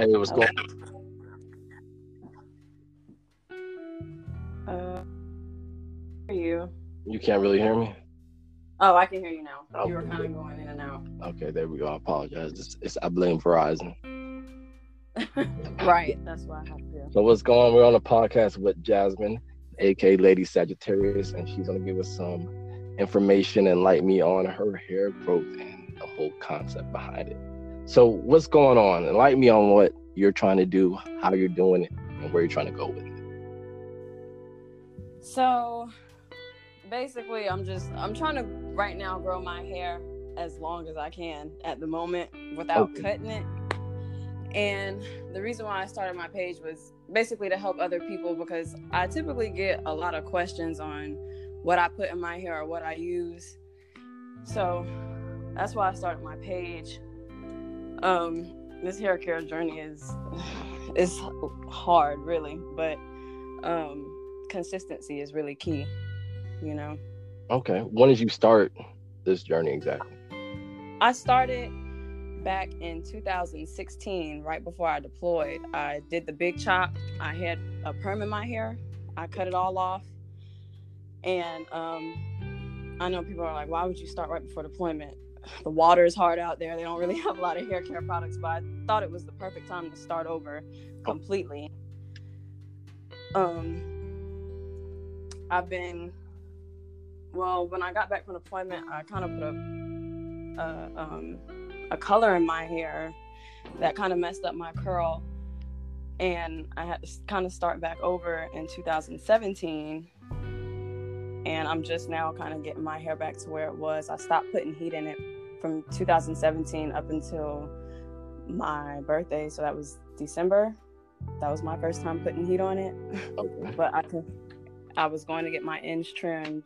Hey, what's going? Uh, are you? You can't really hear me. Oh, I can hear you now. Oh. You were kind of going in and out. Okay, there we go. I apologize. It's, it's I blame Verizon. right. That's why I have to. So what's going on? We're on a podcast with Jasmine, aka Lady Sagittarius, and she's gonna give us some information and light me on her hair growth and the whole concept behind it. So what's going on? Enlighten me on what you're trying to do, how you're doing it, and where you're trying to go with it. So, basically, I'm just I'm trying to right now grow my hair as long as I can at the moment without Okay. cutting it. And the reason why I started my page was basically to help other people because I typically get a lot of questions on what I put in my hair or what I use. So that's why I started my page. Um, this hair care journey is is hard, really, but um, consistency is really key. You know, Okay. When did you start this journey exactly? I started back in 2016, right before I deployed. I did the big chop. I had a perm in my hair. I cut it all off. And um, I know people are like, why would you start right before deployment? The water is hard out there. They don't really have a lot of hair care products, but I thought it was the perfect time to start over completely. Um, I've been, well, when I got back from deployment, I kind of put a, a, um, a color in my hair that kind of messed up my curl. And I had to kind of start back over in 2017. And I'm just now kind of getting my hair back to where it was. I stopped putting heat in it from 2017 up until my birthday. So that was December. That was my first time putting heat on it. Okay. But I could, I was going to get my ends trimmed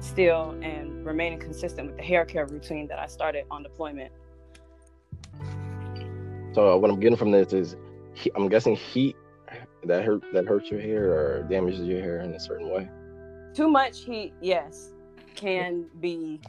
still and remaining consistent with the hair care routine that I started on deployment. So uh, what I'm getting from this is, he- I'm guessing heat that hurt that hurts your hair or damages your hair in a certain way. Too much heat, yes, can be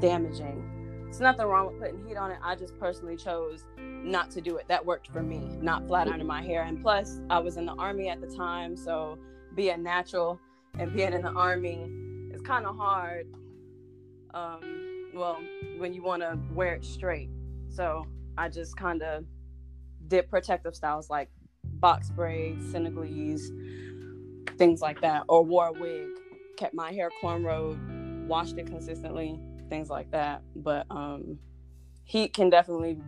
damaging. There's nothing wrong with putting heat on it. I just personally chose not to do it. That worked for me, not flat ironing my hair. And plus, I was in the army at the time, so being natural and being in the army is kind of hard. Um, well, when you want to wear it straight. So I just kind of did protective styles like box braids, Senegalese, things like that, or wore a wig. Kept my hair cornrowed, washed it consistently, things like that. But um, heat can definitely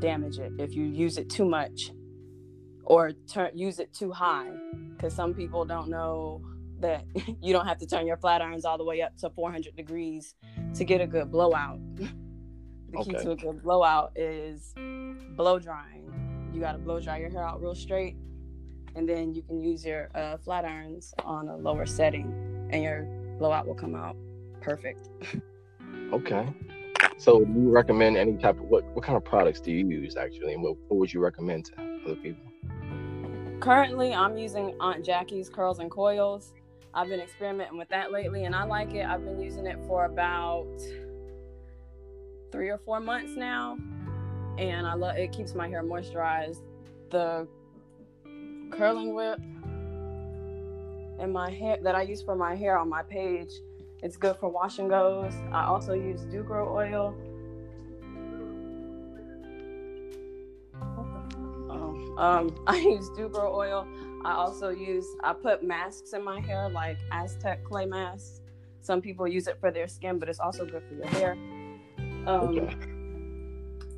damage it if you use it too much or turn use it too high. Because some people don't know that you don't have to turn your flat irons all the way up to 400 degrees to get a good blowout. the key to a good blowout is blow drying. You got to blow dry your hair out real straight, and then you can use your uh, flat irons on a lower setting, and your blowout will come out perfect. Okay. So do you recommend any type of what what kind of products do you use actually, and what, what would you recommend to other people? Currently, I'm using Aunt Jackie's curls and coils. I've been experimenting with that lately, and I like it. I've been using it for about three or four months now, and I love it. Keeps my hair moisturized. The curling whip and my hair that I use for my hair on my page, it's good for wash and goes. I also use Ducro oil. Oh, um, I use Ducro oil. I also use I put masks in my hair like Aztec clay masks. Some people use it for their skin, but it's also good for your hair. Um.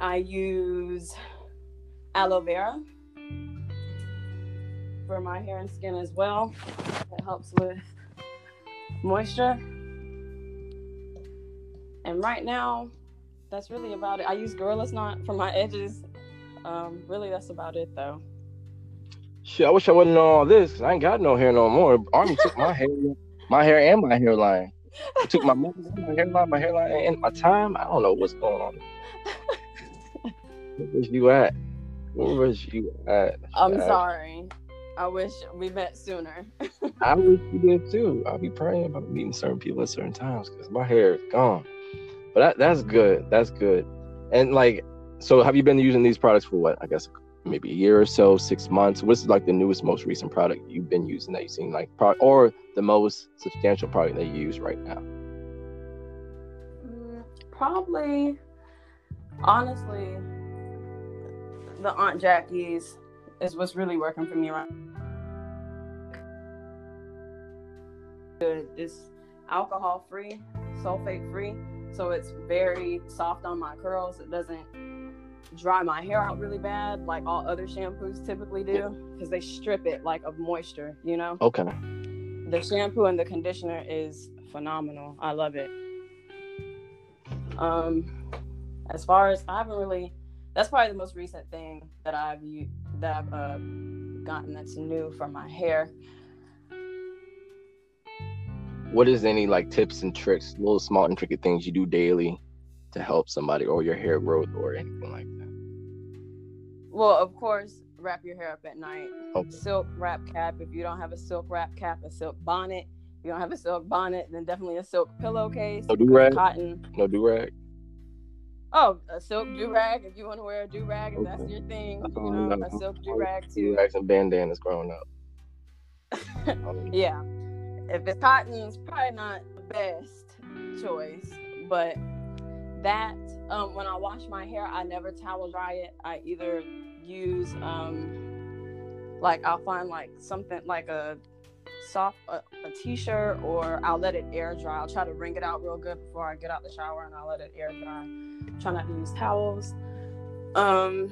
I use aloe vera for my hair and skin as well. It helps with moisture. And right now, that's really about it. I use Gorilla Snot for my edges. Um, really, that's about it though. Shit, I wish I wouldn't know all this. I ain't got no hair no more. Army took my hair, my hair and my hairline. It took my my hairline, my hairline, and my time. I don't know what's going on. Where was you at? Where was you at? I'm Shit, sorry. I wish we met sooner. I wish you did too. I'll be praying about meeting certain people at certain times because my hair is gone. But that, that's good. That's good. And like, so have you been using these products for what? I guess maybe a year or so, six months? What's like the newest, most recent product you've been using that you've seen like, or the most substantial product that you use right now? Mm, Probably, honestly, the Aunt Jackie's is what's really working for me right. Good. It's alcohol free, sulfate free, so it's very soft on my curls. It doesn't dry my hair out really bad like all other shampoos typically do because they strip it like of moisture. You know, Okay. the shampoo and the conditioner is phenomenal. I love it. Um, as far as I haven't really, that's probably the most recent thing that I've that I've uh, gotten that's new for my hair. What is any like tips and tricks, little small intricate things you do daily to help somebody or your hair growth or anything like that? Well, of course, wrap your hair up at night. Okay. Silk wrap cap. If you don't have a silk wrap cap, a silk bonnet. If you don't have a silk bonnet, then definitely a silk pillowcase. No do-rag? Cotton. No do rag. Oh, a silk do rag. If you want to wear a do rag, if that's your thing, you know, know. a silk do rag Do too. rags and bandanas growing up. Yeah. If it's cotton, it's probably not the best choice, but that um, when I wash my hair, I never towel dry it. I either use um, like I'll find like something like a soft a, a t-shirt or I'll let it air dry. I'll try to wring it out real good before I get out the shower and I'll let it air dry. Try not to use towels. Um,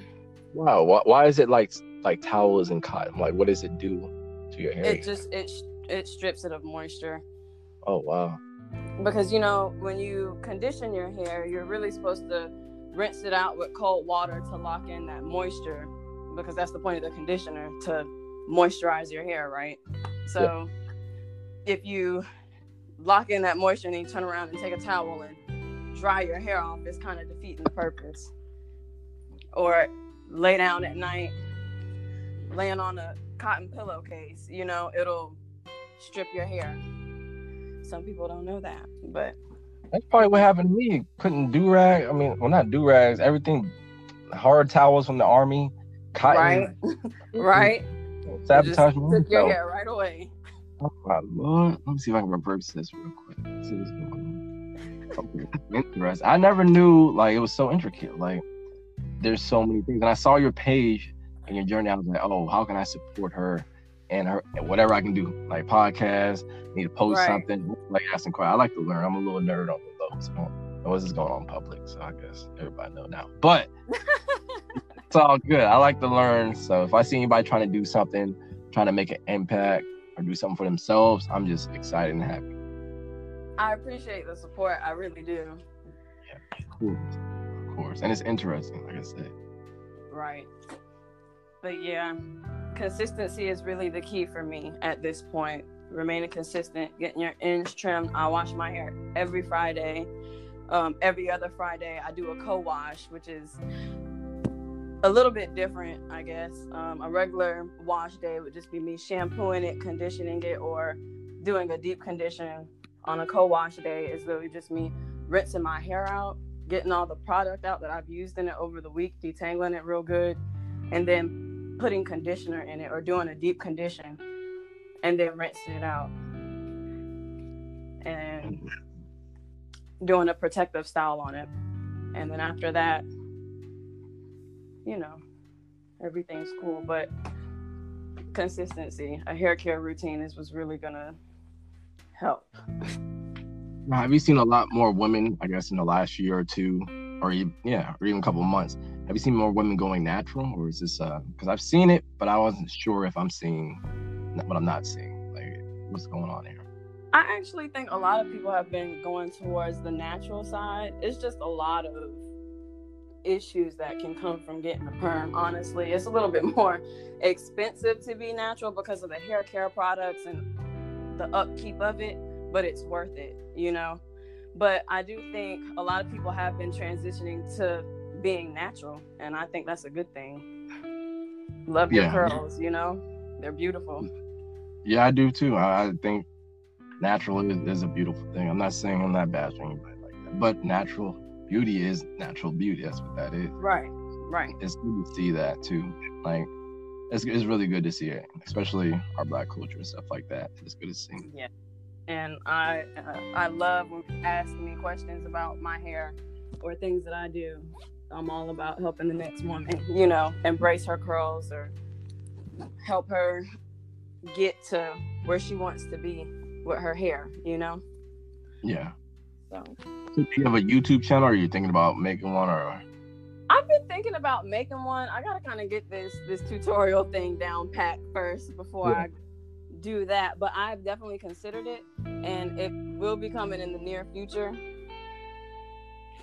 Wow. Why, why is it like like towels and cotton? Like, what does it do to your hair? it just it it strips it of moisture. oh wow. because you know when you condition your hair you're really supposed to rinse it out with cold water to lock in that moisture because that's the point of the conditioner to moisturize your hair right so if you lock in that moisture and then you turn around and take a towel and dry your hair off it's kind of defeating the purpose or lay down at night laying on a cotton pillowcase you know it'll strip your hair some people don't know that, but That's probably what happened to me. Couldn't do rag. I mean, well, not do rags. Everything, hard towels from the army, cotton. right, right, mm-hmm. Sabotage Just me. took your hair right away. Oh my lord. Let me see if I can reverse this real quick. Let's see what's going on. Okay, Interesting. I never knew like it was so intricate. Like there's so many things. And I saw your page and your journey. I was like, oh, how can I support her and her and whatever I can do? Like podcast, need to post Right. something, like asking questions. I like to learn. I'm a little nerd on the low. So I this is going on public. So I guess everybody know now. But it's all good. I like to learn. So if I see anybody trying to do something, trying to make an impact or do something for themselves, I'm just excited and happy. I appreciate the support. I really do. Yeah, of course. Of course. And it's interesting, like I said. Right. But yeah, consistency is really the key for me at this point. Remaining consistent, getting your ends trimmed. I wash my hair every Friday. Um, every other Friday, I do a co-wash, which is a little bit different, I guess. Um, a regular wash day would just be me shampooing it, conditioning it, or doing a deep condition. On a co-wash day is literally just me rinsing my hair out, getting all the product out that I've used in it over the week, detangling it real good, and then putting conditioner in it or doing a deep condition and then rinsing it out. And doing a protective style on it. And then after that, you know, everything's cool. But consistency, a hair care routine is what's really gonna help. Now, have you seen a lot more women, I guess, in the last year or two, or yeah, or even a couple months? Have you seen more women going natural, or is this uh? Because I've seen it, but I wasn't sure if I'm seeing what I'm not seeing. Like, what's going on here? I actually think a lot of people have been going towards the natural side. It's just a lot of issues that can come from getting a perm. Honestly, it's a little bit more expensive to be natural because of the hair care products and the upkeep of it, but it's worth it, you know. But I do think a lot of people have been transitioning to being natural, and I think that's a good thing. Love your Yeah. curls, you know. They're beautiful. Yeah, I do too. I, I think natural is, is a beautiful thing. I'm not saying I'm not bashing anybody like that, but natural beauty is natural beauty. That's what that is. Right. Right. It's good to see that too. Like it's it's really good to see it, especially our black culture and stuff like that. It's good to see. Yeah, and I uh, I love when people ask me questions about my hair or things that I do. I'm all about helping the next woman, you know, embrace her curls or help her get to where she wants to be with her hair, you know. Yeah. So Do you have a YouTube channel, or are you thinking about making one, or? I've been thinking about making one. I gotta kind of get this this tutorial thing down pat first before Yeah. I do that. But I've definitely considered it, and it will be coming in the near future.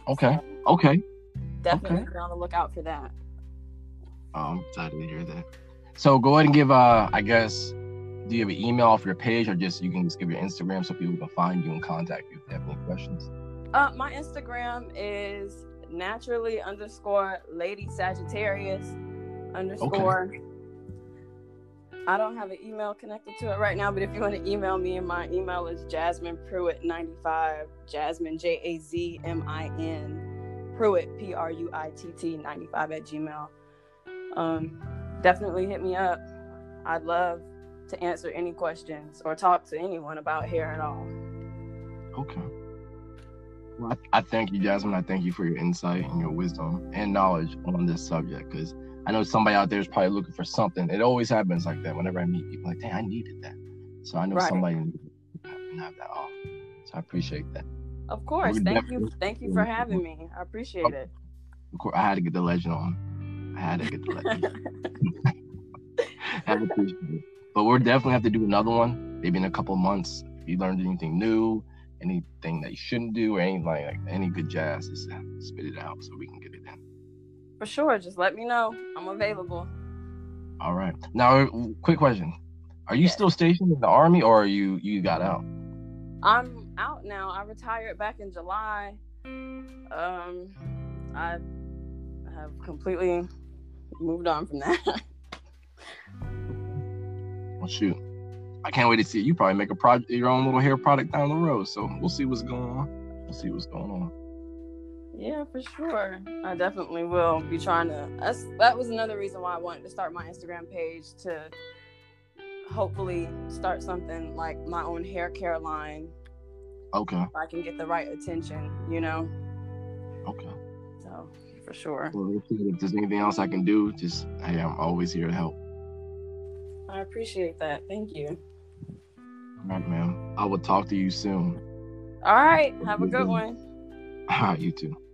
Okay. Okay. Definitely Okay. be on the lookout for that. Oh, I'm excited to hear that. So go ahead and give uh I guess do you have an email off your page or just you can just give your Instagram so people can find you and contact you if they have any questions? Uh, my Instagram is naturally underscore lady Sagittarius underscore. I don't have an email connected to it right now, but if you want to email me, my email is Jasmine Pruitt 95. Jasmine J A Z M I N Pruitt P R U I T T 95 at Gmail. Um, definitely hit me up. I'd love to answer any questions or talk to anyone about hair at all. Okay. Well, I, I thank you, Jasmine. I thank you for your insight and your wisdom and knowledge on this subject because I know somebody out there is probably looking for something. It always happens like that whenever I meet people. Like, dang, I needed that. So I know Right. somebody needed that and have that off. So I appreciate that. Of course. We're Thank you. Thank you for having me. I appreciate it. Of course, I had to get the legend on. I had to get the legend. But we'll definitely have to do another one, maybe in a couple months. If you learned anything new, anything that you shouldn't do, or anything like, like any good jazz, just uh, spit it out so we can get it in. For sure. Just let me know. I'm available. All right. Now, quick question: Are you Yes. still stationed in the army, or are you you got out? I'm out now. I retired back in July. Um, I have completely moved on from that. Well, shoot, I can't wait to see you probably make a project, your own little hair product down the road. So we'll see what's going on. We'll see what's going on. yeah, for sure. I definitely will be trying to. That's, that was another reason why I wanted to start my Instagram page to hopefully start something like my own hair care line. Okay. I can get the right attention, you know. Okay. So for sure. Well, if there's anything else I can do, just hey, I'm always here to help. I appreciate that. Thank you. All right, ma'am. I will talk to you soon. All right. Have a good one. All right, you too. All right. Bye.